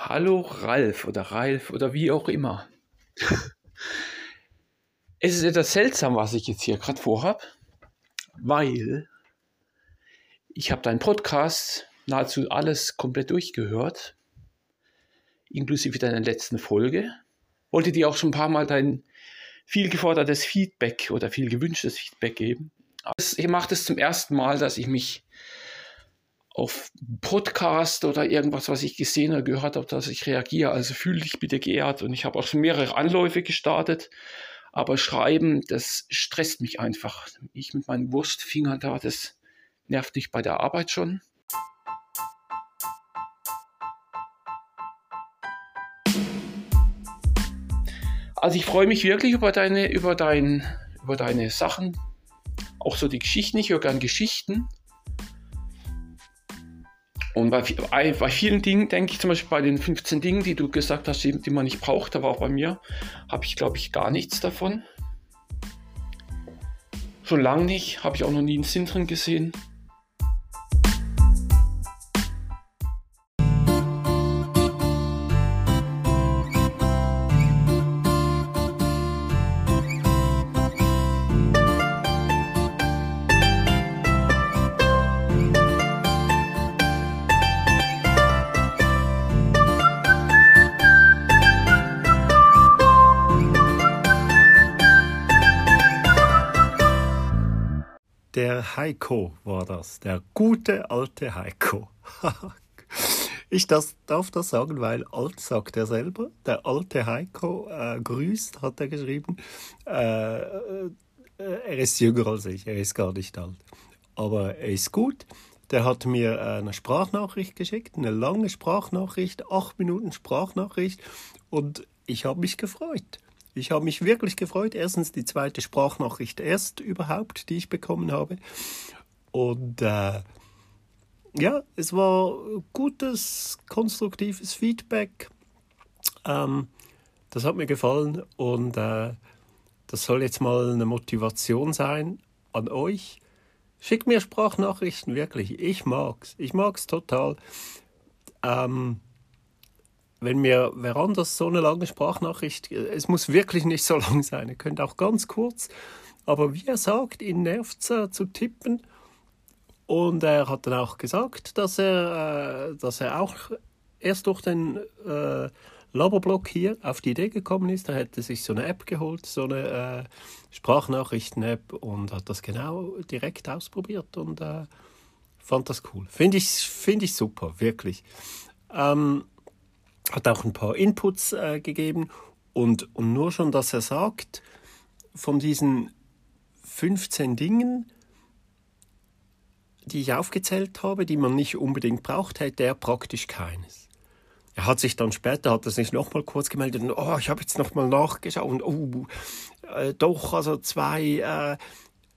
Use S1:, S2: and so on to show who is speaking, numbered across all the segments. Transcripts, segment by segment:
S1: Hallo Ralf oder Ralf oder wie auch immer. es ist etwas seltsam, was ich jetzt hier gerade vorhab, weil ich habe deinen Podcast nahezu alles komplett durchgehört, inklusive deiner letzten Folge. Wollte dir auch schon ein paar Mal dein viel gefordertes Feedback oder viel gewünschtes Feedback geben. Ich mache das zum ersten Mal, dass ich mich auf Podcast oder irgendwas, was ich gesehen oder gehört habe, dass ich reagiere. Also fühle dich bitte geehrt. Und ich habe auch schon mehrere Anläufe gestartet. Aber Schreiben, das stresst mich einfach. Ich mit meinen Wurstfingern da, das nervt mich bei der Arbeit schon. Also ich freue mich wirklich über deine, über dein, über deine Sachen, auch so die Geschichten. Ich höre gerne Geschichten. Und bei, bei, vielen Dingen, denke ich zum Beispiel bei den 15 Dingen, die du gesagt hast, die, die man nicht braucht, aber auch bei mir, habe ich, glaube ich, gar nichts davon. Schon lange nicht, habe ich auch noch nie einen Sinn drin gesehen.
S2: Heiko war das, der gute alte Heiko. ich das, darf das sagen, weil alt sagt er selber. Der alte Heiko äh, grüßt, hat er geschrieben. Äh, äh, er ist jünger als ich, er ist gar nicht alt. Aber er ist gut. Der hat mir eine Sprachnachricht geschickt, eine lange Sprachnachricht, acht Minuten Sprachnachricht. Und ich habe mich gefreut. Ich habe mich wirklich gefreut. Erstens die zweite Sprachnachricht erst überhaupt, die ich bekommen habe. Und äh, ja, es war gutes, konstruktives Feedback. Ähm, das hat mir gefallen und äh, das soll jetzt mal eine Motivation sein an euch. Schickt mir Sprachnachrichten, wirklich. Ich mag's. Ich mag's total. Ähm, wenn mir wer anders so eine lange Sprachnachricht, es muss wirklich nicht so lang sein, ihr könnt auch ganz kurz, aber wie er sagt, ihn nervt es zu tippen. Und er hat dann auch gesagt, dass er, äh, dass er auch erst durch den äh, Laberblock hier auf die Idee gekommen ist. Er hätte sich so eine App geholt, so eine äh, Sprachnachrichten-App und hat das genau direkt ausprobiert und äh, fand das cool. Finde ich, find ich super, wirklich. Ähm, hat auch ein paar Inputs äh, gegeben. Und, und nur schon, dass er sagt, von diesen 15 Dingen, die ich aufgezählt habe, die man nicht unbedingt braucht, hätte er praktisch keines. Er hat sich dann später, hat er sich nochmal kurz gemeldet, und, oh, ich habe jetzt nochmal nachgeschaut, und oh, äh, doch, also zwei, äh,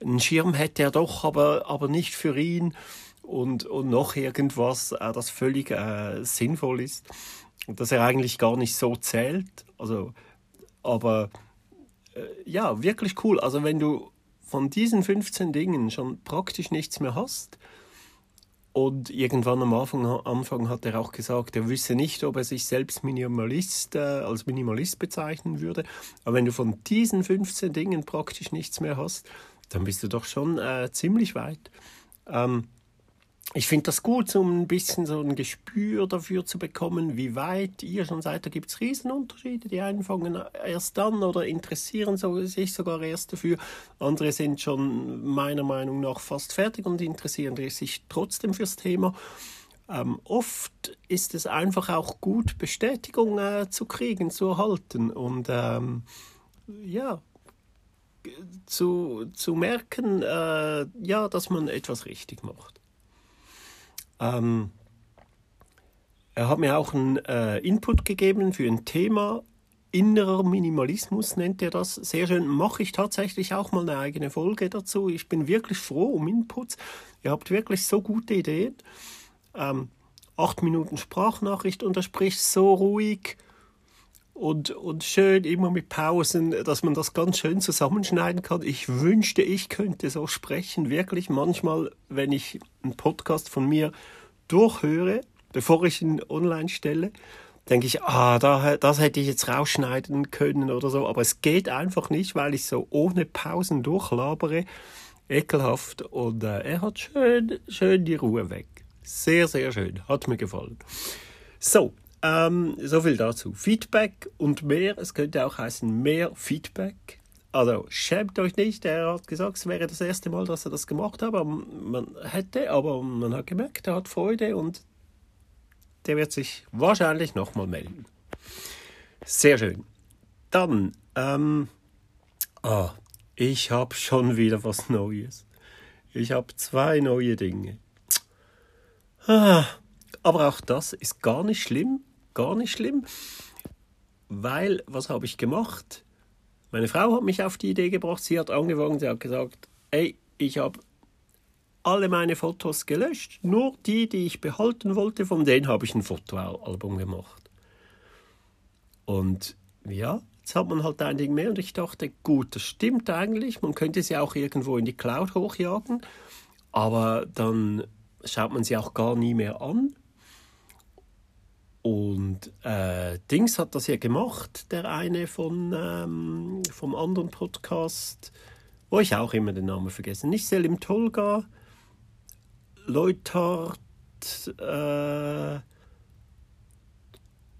S2: einen Schirm hätte er doch, aber, aber nicht für ihn. Und, und noch irgendwas, äh, das völlig äh, sinnvoll ist dass er eigentlich gar nicht so zählt. Also, aber äh, ja, wirklich cool. Also wenn du von diesen 15 Dingen schon praktisch nichts mehr hast, und irgendwann am Anfang, Anfang hat er auch gesagt, er wüsste nicht, ob er sich selbst Minimalist, äh, als Minimalist bezeichnen würde. Aber wenn du von diesen 15 Dingen praktisch nichts mehr hast, dann bist du doch schon äh, ziemlich weit. Ähm, ich finde das gut, um ein bisschen so ein Gespür dafür zu bekommen, wie weit ihr schon seid. Da gibt es Riesenunterschiede. Die einen fangen erst dann oder interessieren sich sogar erst dafür. Andere sind schon meiner Meinung nach fast fertig und interessieren sich trotzdem fürs Thema. Ähm, oft ist es einfach auch gut, Bestätigung äh, zu kriegen, zu erhalten und ähm, ja, zu, zu merken, äh, ja, dass man etwas richtig macht. Ähm, er hat mir auch einen äh, Input gegeben für ein Thema. Innerer Minimalismus nennt er das. Sehr schön. Mache ich tatsächlich auch mal eine eigene Folge dazu. Ich bin wirklich froh um Inputs. Ihr habt wirklich so gute Ideen. Ähm, acht Minuten Sprachnachricht und er spricht so ruhig und, und schön, immer mit Pausen, dass man das ganz schön zusammenschneiden kann. Ich wünschte, ich könnte so sprechen. Wirklich manchmal, wenn ich einen Podcast von mir durchhöre, bevor ich ihn online stelle, denke ich, ah, da, das hätte ich jetzt rausschneiden können oder so. Aber es geht einfach nicht, weil ich so ohne Pausen durchlabere. Ekelhaft. Und äh, er hat schön, schön die Ruhe weg. Sehr, sehr schön. Hat mir gefallen. So, ähm, so viel dazu. Feedback und mehr. Es könnte auch heißen mehr Feedback. Also schämt euch nicht. Er hat gesagt, es wäre das erste Mal, dass er das gemacht hat. Man hätte, aber man hat gemerkt, er hat Freude und der wird sich wahrscheinlich nochmal melden. Sehr schön. Dann, ähm, ah, ich habe schon wieder was Neues. Ich habe zwei neue Dinge. Ah, aber auch das ist gar nicht schlimm, gar nicht schlimm, weil was habe ich gemacht? Meine Frau hat mich auf die Idee gebracht, sie hat angefangen, sie hat gesagt, ey, ich habe alle meine Fotos gelöscht, nur die, die ich behalten wollte, von denen habe ich ein Fotoalbum gemacht. Und ja, jetzt hat man halt ein Ding mehr und ich dachte, gut, das stimmt eigentlich, man könnte sie auch irgendwo in die Cloud hochjagen, aber dann schaut man sie auch gar nie mehr an. Und äh, Dings hat das ja gemacht, der eine von, ähm, vom anderen Podcast, wo ich auch immer den Namen vergesse. Nicht Selim Tolga, Leuthardt, äh,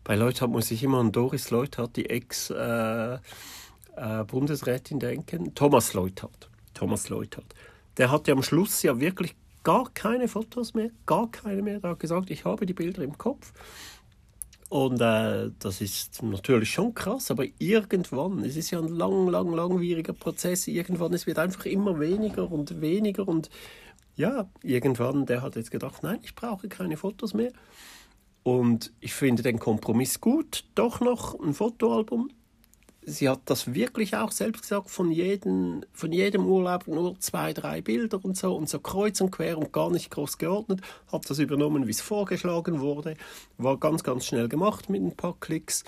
S2: bei Leuthardt muss ich immer an Doris Leuthardt, die Ex-Bundesrätin, äh, äh, denken. Thomas Leuthardt. Thomas Leuthardt. Der hatte am Schluss ja wirklich gar keine Fotos mehr, gar keine mehr. Er hat gesagt, ich habe die Bilder im Kopf. Und äh, das ist natürlich schon krass, aber irgendwann, es ist ja ein lang, lang, langwieriger Prozess, irgendwann, es wird einfach immer weniger und weniger und ja, irgendwann, der hat jetzt gedacht, nein, ich brauche keine Fotos mehr. Und ich finde den Kompromiss gut, doch noch ein Fotoalbum. Sie hat das wirklich auch selbst gesagt, von, jedem, von jedem Urlaub nur zwei, drei Bilder und so und so kreuz und quer und gar nicht groß geordnet. Hat das übernommen, wie es vorgeschlagen wurde. War ganz, ganz schnell gemacht mit ein paar Klicks.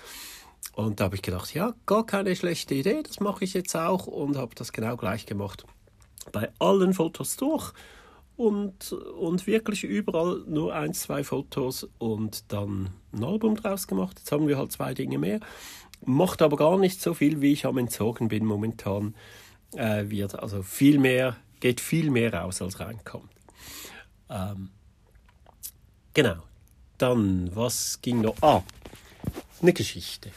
S2: Und da habe ich gedacht, ja, gar keine schlechte Idee, das mache ich jetzt auch und habe das genau gleich gemacht. Bei allen Fotos durch und, und wirklich überall nur ein, zwei Fotos und dann ein Album draus gemacht. Jetzt haben wir halt zwei Dinge mehr. Macht aber gar nicht so viel, wie ich am Entzogen bin momentan. Äh, wird also viel mehr, geht viel mehr raus, als reinkommt. Ähm, genau. Dann, was ging noch? Ah, eine Geschichte.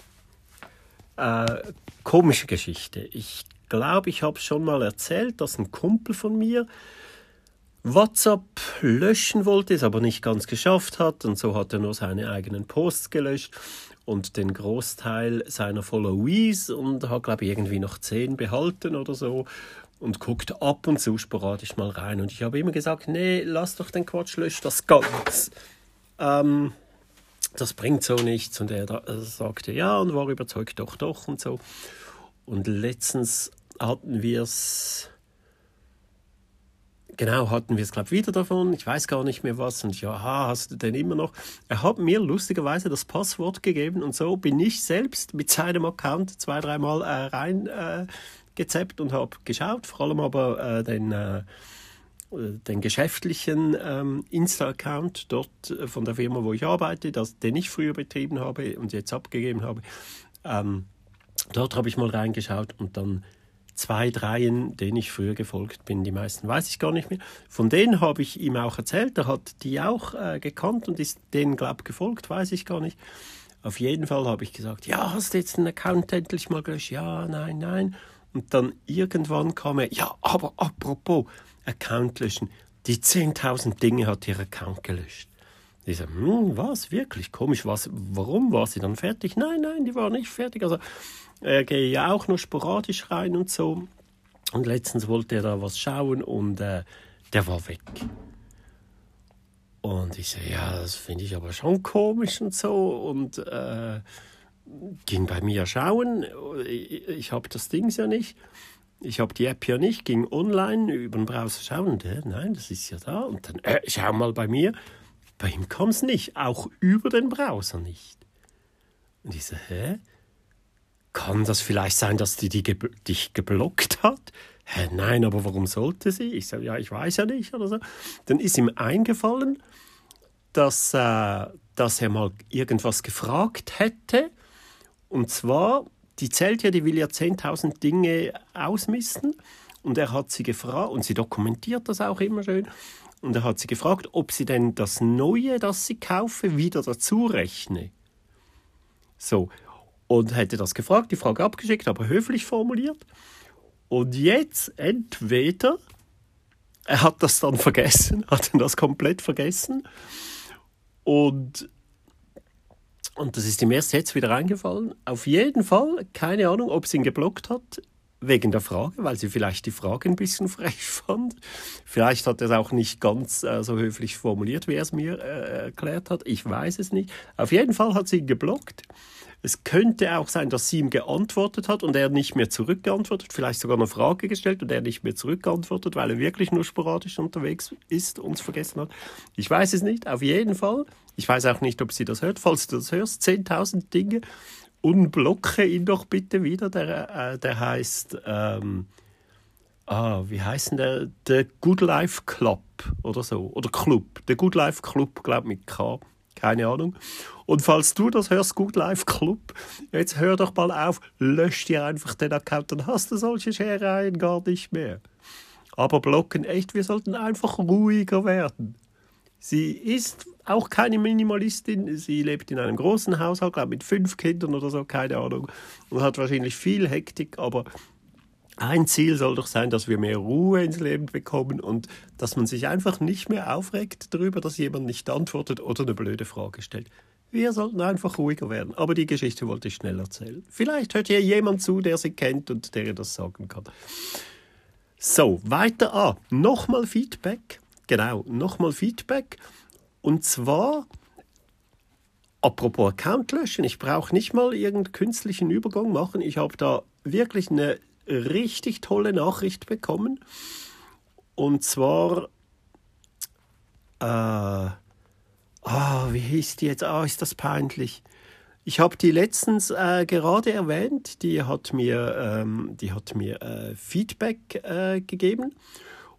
S2: Äh, komische Geschichte. Ich glaube, ich habe schon mal erzählt, dass ein Kumpel von mir WhatsApp löschen wollte, es aber nicht ganz geschafft hat und so hat er nur seine eigenen Posts gelöscht und den Großteil seiner Followees und hat glaube ich irgendwie noch zehn behalten oder so und guckt ab und zu sporadisch mal rein und ich habe immer gesagt, nee, lass doch den Quatsch, lösch das ganz. Ähm, das bringt so nichts und er sagte ja und war überzeugt, doch, doch und so. Und letztens hatten wir es genau, hatten wir es, glaube ich, wieder davon. Ich weiß gar nicht mehr was. Und aha, hast du denn immer noch? Er hat mir lustigerweise das Passwort gegeben und so bin ich selbst mit seinem Account zwei, dreimal äh, rein äh, und habe geschaut, vor allem aber äh, den, äh, den geschäftlichen ähm, Insta-Account dort äh, von der Firma, wo ich arbeite, das, den ich früher betrieben habe und jetzt abgegeben habe. Ähm, dort habe ich mal reingeschaut und dann zwei, dreien, denen ich früher gefolgt bin. Die meisten weiß ich gar nicht mehr. Von denen habe ich ihm auch erzählt. Er hat die auch äh, gekannt und ist denen, glaube ich, gefolgt, weiß ich gar nicht. Auf jeden Fall habe ich gesagt, ja, hast du jetzt einen Account endlich mal gelöscht? Ja, nein, nein. Und dann irgendwann kam er, ja, aber apropos Account löschen, die 10.000 Dinge hat ihr Account gelöscht. Ich sage, hm, was, wirklich komisch, was, warum war sie dann fertig? Nein, nein, die war nicht fertig. Also er gehe ja auch nur sporadisch rein und so. Und letztens wollte er da was schauen und äh, der war weg. Und ich so, ja, das finde ich aber schon komisch und so. Und äh, ging bei mir schauen. Ich, ich habe das Ding ja nicht. Ich habe die App ja nicht, ging online über den Browser schauen und äh, nein, das ist ja da. Und dann, äh, schau mal bei mir. Bei ihm kam es nicht, auch über den Browser nicht. Und ich so, hä? Kann das vielleicht sein, dass die, die ge dich geblockt hat? Hä, nein, aber warum sollte sie? Ich sage, ja, ich weiß ja nicht oder so. Dann ist ihm eingefallen, dass, äh, dass er mal irgendwas gefragt hätte. Und zwar, die zählt ja, die will ja 10.000 Dinge ausmisten. Und er hat sie gefragt, und sie dokumentiert das auch immer schön. Und er hat sie gefragt, ob sie denn das Neue, das sie kaufe, wieder dazu rechne. So. Und hätte das gefragt, die Frage abgeschickt, aber höflich formuliert. Und jetzt entweder er hat das dann vergessen, hat das komplett vergessen. Und, und das ist ihm erst jetzt wieder eingefallen. Auf jeden Fall, keine Ahnung, ob sie ihn geblockt hat, wegen der Frage, weil sie vielleicht die Frage ein bisschen frech fand. Vielleicht hat er es auch nicht ganz äh, so höflich formuliert, wie er es mir äh, erklärt hat. Ich weiß es nicht. Auf jeden Fall hat sie ihn geblockt. Es könnte auch sein, dass sie ihm geantwortet hat und er nicht mehr zurückgeantwortet, vielleicht sogar eine Frage gestellt und er nicht mehr zurückgeantwortet, weil er wirklich nur sporadisch unterwegs ist und es vergessen hat. Ich weiß es nicht, auf jeden Fall. Ich weiß auch nicht, ob sie das hört. Falls du das hörst, 10.000 Dinge, unblocke ihn doch bitte wieder. Der, äh, der heißt, ähm, ah, wie heißt denn der? Der Good Life Club oder so. Oder Club. Der Good Life Club, glaube ich, mit K. Keine Ahnung. Und falls du das hörst, Good Life Club, jetzt hör doch mal auf, lösch dir einfach den Account, dann hast du solche Scherereien gar nicht mehr. Aber blocken, echt, wir sollten einfach ruhiger werden. Sie ist auch keine Minimalistin. Sie lebt in einem großen Haushalt, glaube mit fünf Kindern oder so, keine Ahnung. Und hat wahrscheinlich viel Hektik, aber ein Ziel soll doch sein, dass wir mehr Ruhe ins Leben bekommen und dass man sich einfach nicht mehr aufregt darüber, dass jemand nicht antwortet oder eine blöde Frage stellt. Wir sollten einfach ruhiger werden. Aber die Geschichte wollte ich schnell erzählen. Vielleicht hört hier jemand zu, der sie kennt und der ihr das sagen kann. So, weiter. Ah, nochmal Feedback. Genau, nochmal Feedback. Und zwar, apropos Account löschen, ich brauche nicht mal irgendeinen künstlichen Übergang machen. Ich habe da wirklich eine richtig tolle Nachricht bekommen. Und zwar, äh, ah, wie hieß die jetzt? Ah, ist das peinlich. Ich habe die letztens äh, gerade erwähnt. Die hat mir, ähm, die hat mir äh, Feedback äh, gegeben.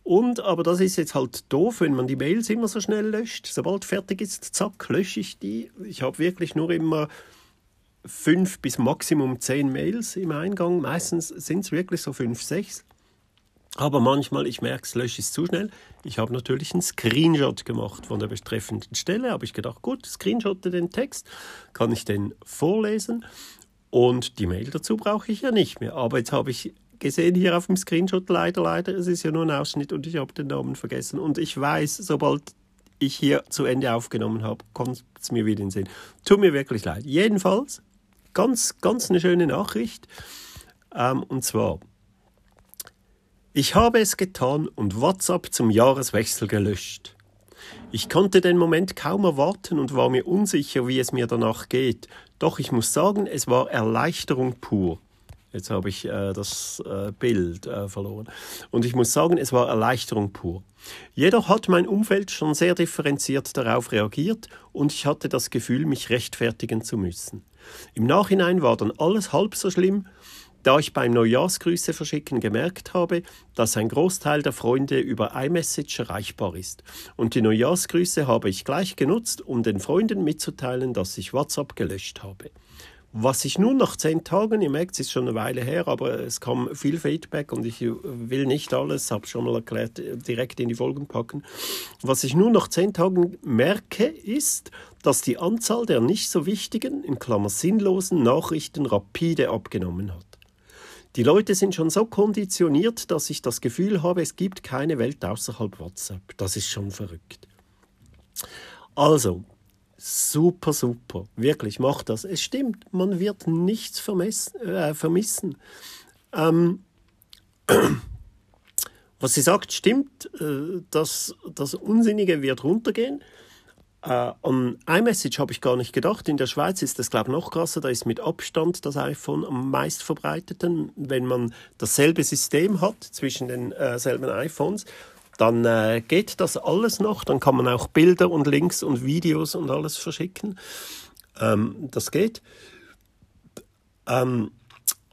S2: Und, aber das ist jetzt halt doof, wenn man die Mails immer so schnell löscht. Sobald fertig ist, zack, lösche ich die. Ich habe wirklich nur immer fünf bis maximum zehn Mails im Eingang. Meistens sind es wirklich so fünf, sechs. Aber manchmal, ich merke, es lösche ich zu schnell. Ich habe natürlich einen Screenshot gemacht von der betreffenden Stelle. Habe ich gedacht, gut, screenshotte den Text, kann ich den vorlesen. Und die Mail dazu brauche ich ja nicht mehr. Aber jetzt habe ich gesehen hier auf dem Screenshot leider, leider, es ist ja nur ein Ausschnitt und ich habe den Namen vergessen. Und ich weiß, sobald ich hier zu Ende aufgenommen habe, kommt es mir wieder in den Sinn. Tut mir wirklich leid. Jedenfalls ganz, ganz eine schöne Nachricht. Ähm, und zwar, ich habe es getan und WhatsApp zum Jahreswechsel gelöscht. Ich konnte den Moment kaum erwarten und war mir unsicher, wie es mir danach geht. Doch ich muss sagen, es war Erleichterung pur. Jetzt habe ich äh, das äh, Bild äh, verloren. Und ich muss sagen, es war Erleichterung pur. Jedoch hat mein Umfeld schon sehr differenziert darauf reagiert und ich hatte das Gefühl, mich rechtfertigen zu müssen. Im Nachhinein war dann alles halb so schlimm, da ich beim Neujahrsgrüße verschicken gemerkt habe, dass ein Großteil der Freunde über iMessage erreichbar ist. Und die Neujahrsgrüße habe ich gleich genutzt, um den Freunden mitzuteilen, dass ich WhatsApp gelöscht habe. Was ich nun nach zehn Tagen, ihr merkt, es ist schon eine Weile her, aber es kam viel Feedback und ich will nicht alles, habe schon mal erklärt, direkt in die Folgen packen. Was ich nun nach zehn Tagen merke, ist, dass die Anzahl der nicht so wichtigen, in Klammer sinnlosen Nachrichten rapide abgenommen hat. Die Leute sind schon so konditioniert, dass ich das Gefühl habe, es gibt keine Welt außerhalb WhatsApp. Das ist schon verrückt. Also, super, super. Wirklich, mach das. Es stimmt, man wird nichts vermissen. Äh, vermissen. Ähm, was sie sagt, stimmt. Äh, das, das Unsinnige wird runtergehen. Äh, an iMessage habe ich gar nicht gedacht. In der Schweiz ist das, glaube ich, noch krasser. Da ist mit Abstand das iPhone am meistverbreiteten. Wenn man dasselbe System hat zwischen den äh, selben iPhones, dann äh, geht das alles noch. Dann kann man auch Bilder und Links und Videos und alles verschicken. Ähm, das geht. Ähm,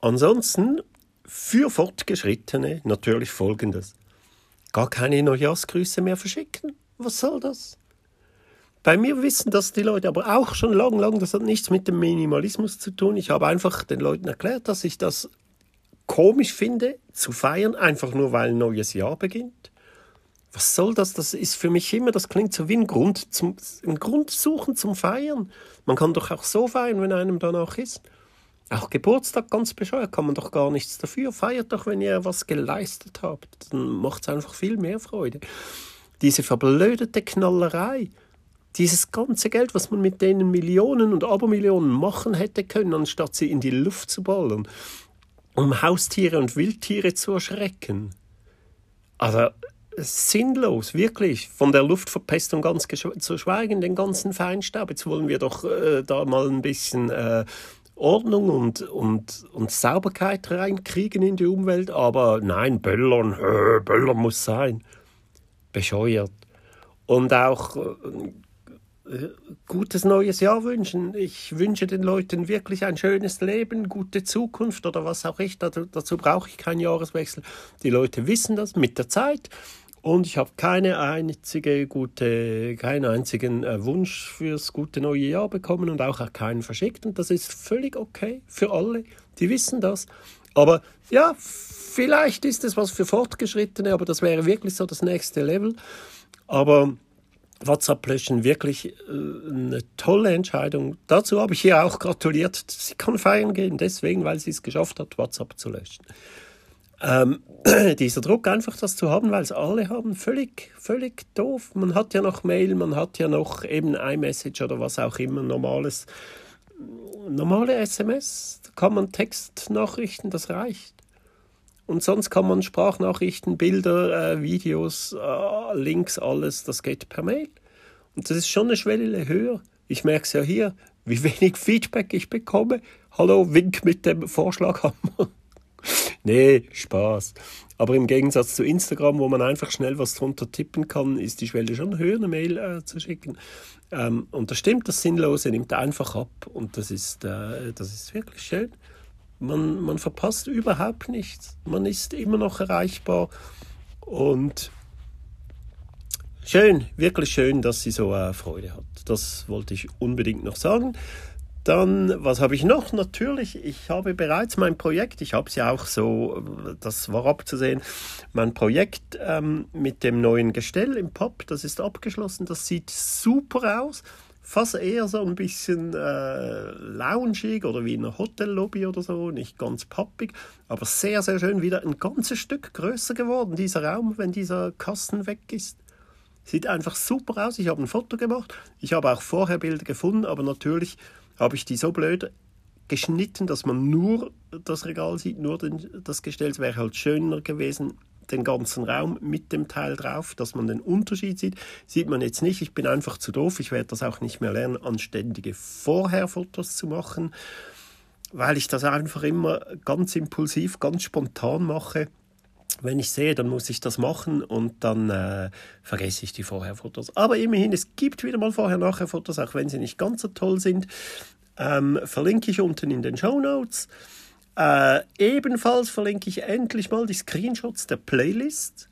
S2: ansonsten für Fortgeschrittene natürlich Folgendes. Gar keine Neujahrsgrüße mehr verschicken. Was soll das? bei mir wissen das die Leute aber auch schon lang, lang. Das hat nichts mit dem Minimalismus zu tun. Ich habe einfach den Leuten erklärt, dass ich das komisch finde, zu feiern, einfach nur weil ein neues Jahr beginnt. Was soll das? Das ist für mich immer, das klingt so wie ein Grund, zum, ein Grund suchen zum Feiern. Man kann doch auch so feiern, wenn einem danach ist. Auch Geburtstag ganz bescheuert, kann man doch gar nichts dafür. Feiert doch, wenn ihr was geleistet habt. Dann macht es einfach viel mehr Freude. Diese verblödete Knallerei, dieses ganze Geld, was man mit denen Millionen und Abermillionen machen hätte können, anstatt sie in die Luft zu ballern, um Haustiere und Wildtiere zu erschrecken. Also sinnlos, wirklich. Von der Luftverpestung ganz zu schweigen, den ganzen Feinstaub. Jetzt wollen wir doch äh, da mal ein bisschen äh, Ordnung und, und, und Sauberkeit reinkriegen in die Umwelt. Aber nein, Böllern, äh, Böllern muss sein. Bescheuert. Und auch äh, gutes neues Jahr wünschen. Ich wünsche den Leuten wirklich ein schönes Leben, gute Zukunft oder was auch ich. Dazu brauche ich keinen Jahreswechsel. Die Leute wissen das mit der Zeit. Und ich habe keine einzige gute, keinen einzigen äh, Wunsch fürs gute neue Jahr bekommen und auch keinen verschickt. Und das ist völlig okay für alle. Die wissen das. Aber ja, vielleicht ist es was für Fortgeschrittene, aber das wäre wirklich so das nächste Level. Aber WhatsApp löschen wirklich äh, eine tolle Entscheidung. Dazu habe ich ihr auch gratuliert. Sie kann feiern gehen, deswegen, weil sie es geschafft hat, WhatsApp zu löschen. Ähm, dieser Druck einfach das zu haben, weil es alle haben, völlig, völlig doof. Man hat ja noch Mail, man hat ja noch eben iMessage oder was auch immer, normales, normale SMS, da kann man Textnachrichten, das reicht. Und sonst kann man Sprachnachrichten, Bilder, äh, Videos, äh, Links, alles, das geht per Mail. Und das ist schon eine Schwelle höher. Ich merke es ja hier, wie wenig Feedback ich bekomme. Hallo, wink mit dem Vorschlaghammer. nee, Spaß. Aber im Gegensatz zu Instagram, wo man einfach schnell was drunter tippen kann, ist die Schwelle schon höher, eine Mail äh, zu schicken. Ähm, und das stimmt, das Sinnlose nimmt einfach ab. Und das ist, äh, das ist wirklich schön. Man, man verpasst überhaupt nichts. Man ist immer noch erreichbar. Und schön, wirklich schön, dass sie so äh, Freude hat. Das wollte ich unbedingt noch sagen. Dann, was habe ich noch? Natürlich, ich habe bereits mein Projekt, ich habe es ja auch so, das war abzusehen, mein Projekt ähm, mit dem neuen Gestell im Pub, das ist abgeschlossen, das sieht super aus fast eher so ein bisschen äh, loungig oder wie in einer Hotellobby oder so, nicht ganz pappig, aber sehr, sehr schön, wieder ein ganzes Stück größer geworden, dieser Raum, wenn dieser Kasten weg ist. Sieht einfach super aus. Ich habe ein Foto gemacht. Ich habe auch vorher Bilder gefunden, aber natürlich habe ich die so blöd geschnitten, dass man nur das Regal sieht, nur den, das Gestell. Es wäre halt schöner gewesen, den ganzen Raum mit dem Teil drauf, dass man den Unterschied sieht. Sieht man jetzt nicht, ich bin einfach zu doof, ich werde das auch nicht mehr lernen, anständige Vorherfotos zu machen, weil ich das einfach immer ganz impulsiv, ganz spontan mache. Wenn ich sehe, dann muss ich das machen und dann äh, vergesse ich die Vorherfotos. Aber immerhin, es gibt wieder mal Vorher-Nachher-Fotos, auch wenn sie nicht ganz so toll sind. Ähm, verlinke ich unten in den Show Notes. Äh, ebenfalls verlinke ich endlich mal die Screenshots der Playlist.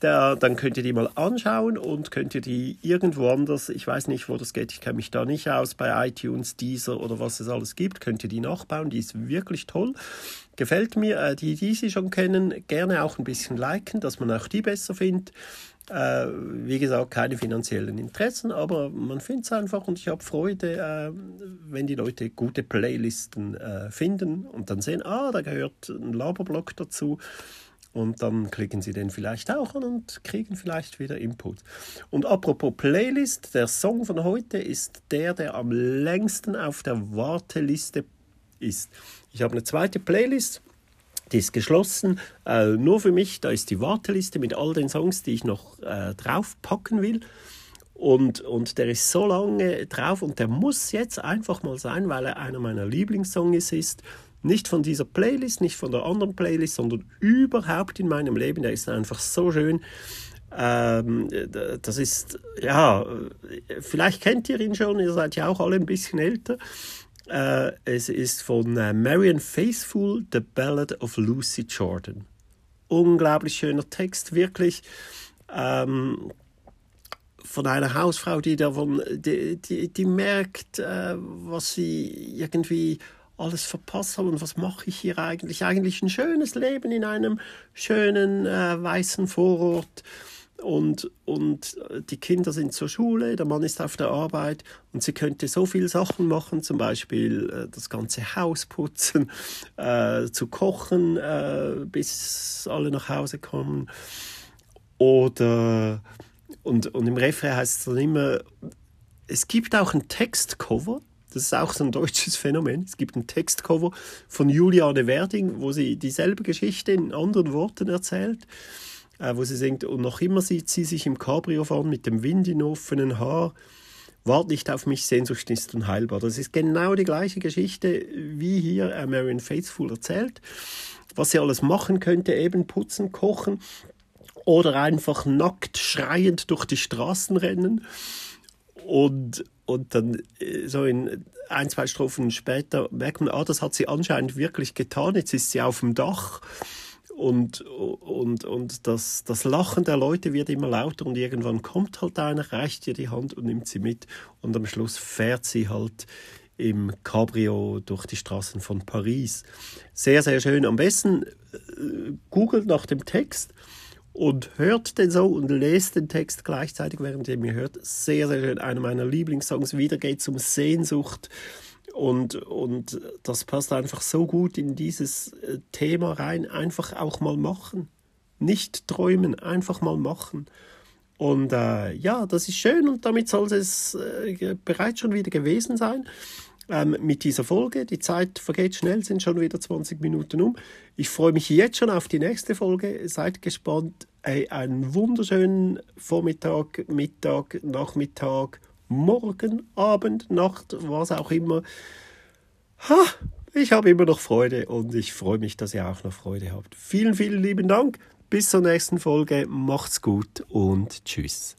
S2: Da, dann könnt ihr die mal anschauen und könnt ihr die irgendwo anders, ich weiß nicht, wo das geht, ich kenne mich da nicht aus, bei iTunes, Deezer oder was es alles gibt, könnt ihr die nachbauen, die ist wirklich toll. Gefällt mir, äh, die, die sie schon kennen, gerne auch ein bisschen liken, dass man auch die besser findet. Äh, wie gesagt, keine finanziellen Interessen, aber man findet es einfach und ich habe Freude, äh, wenn die Leute gute Playlisten äh, finden und dann sehen, ah, da gehört ein Laberblock dazu. Und dann klicken sie den vielleicht auch an und kriegen vielleicht wieder Input. Und apropos Playlist, der Song von heute ist der, der am längsten auf der Warteliste ist. Ich habe eine zweite Playlist die ist geschlossen, äh, nur für mich. Da ist die Warteliste mit all den Songs, die ich noch äh, draufpacken will. Und, und der ist so lange drauf und der muss jetzt einfach mal sein, weil er einer meiner Lieblingssongs ist. Nicht von dieser Playlist, nicht von der anderen Playlist, sondern überhaupt in meinem Leben. Der ist einfach so schön. Ähm, das ist, ja, vielleicht kennt ihr ihn schon, ihr seid ja auch alle ein bisschen älter. Äh, es ist von äh, Marian Faithfull, The Ballad of Lucy Jordan. Unglaublich schöner Text, wirklich. Ähm, von einer Hausfrau, die davon, die, die, die merkt, äh, was sie irgendwie alles verpasst habe und was mache ich hier eigentlich? Eigentlich ein schönes Leben in einem schönen äh, weißen Vorort und, und die Kinder sind zur Schule, der Mann ist auf der Arbeit und sie könnte so viele Sachen machen, zum Beispiel äh, das ganze Haus putzen, äh, zu kochen, äh, bis alle nach Hause kommen. Oder, und, und im Refrain heißt es dann immer, es gibt auch ein Textcover, das ist auch so ein deutsches Phänomen. Es gibt ein Textcover von Juliane Werding, wo sie dieselbe Geschichte in anderen Worten erzählt, äh, wo sie singt, und noch immer sieht sie sich im Cabrio fahren mit dem Wind in offenen Haar. Wart nicht auf mich, Sehnsucht ist unheilbar. Das ist genau die gleiche Geschichte, wie hier äh, Marion Faithful erzählt. Was sie alles machen könnte, eben putzen, kochen oder einfach nackt schreiend durch die Straßen rennen. Und, und dann äh, so in ein, zwei Strophen später merkt man, ah, das hat sie anscheinend wirklich getan. Jetzt ist sie auf dem Dach und, und, und das, das Lachen der Leute wird immer lauter und irgendwann kommt halt einer, reicht ihr die Hand und nimmt sie mit und am Schluss fährt sie halt im Cabrio durch die Straßen von Paris. Sehr, sehr schön. Am besten äh, googelt nach dem Text und hört den so und lest den Text gleichzeitig, während ihr mir hört. Sehr, sehr schön. Einer meiner Lieblingssongs. Wieder geht es um Sehnsucht. Und, und das passt einfach so gut in dieses äh, Thema rein. Einfach auch mal machen. Nicht träumen, einfach mal machen. Und äh, ja, das ist schön und damit soll es äh, bereits schon wieder gewesen sein ähm, mit dieser Folge. Die Zeit vergeht schnell, sind schon wieder 20 Minuten um. Ich freue mich jetzt schon auf die nächste Folge. Seid gespannt. Hey, einen wunderschönen Vormittag, Mittag, Nachmittag, Morgen, Abend, Nacht, was auch immer. Ha, ich habe immer noch Freude und ich freue mich, dass ihr auch noch Freude habt. Vielen, vielen lieben Dank. Bis zur nächsten Folge. Macht's gut und tschüss.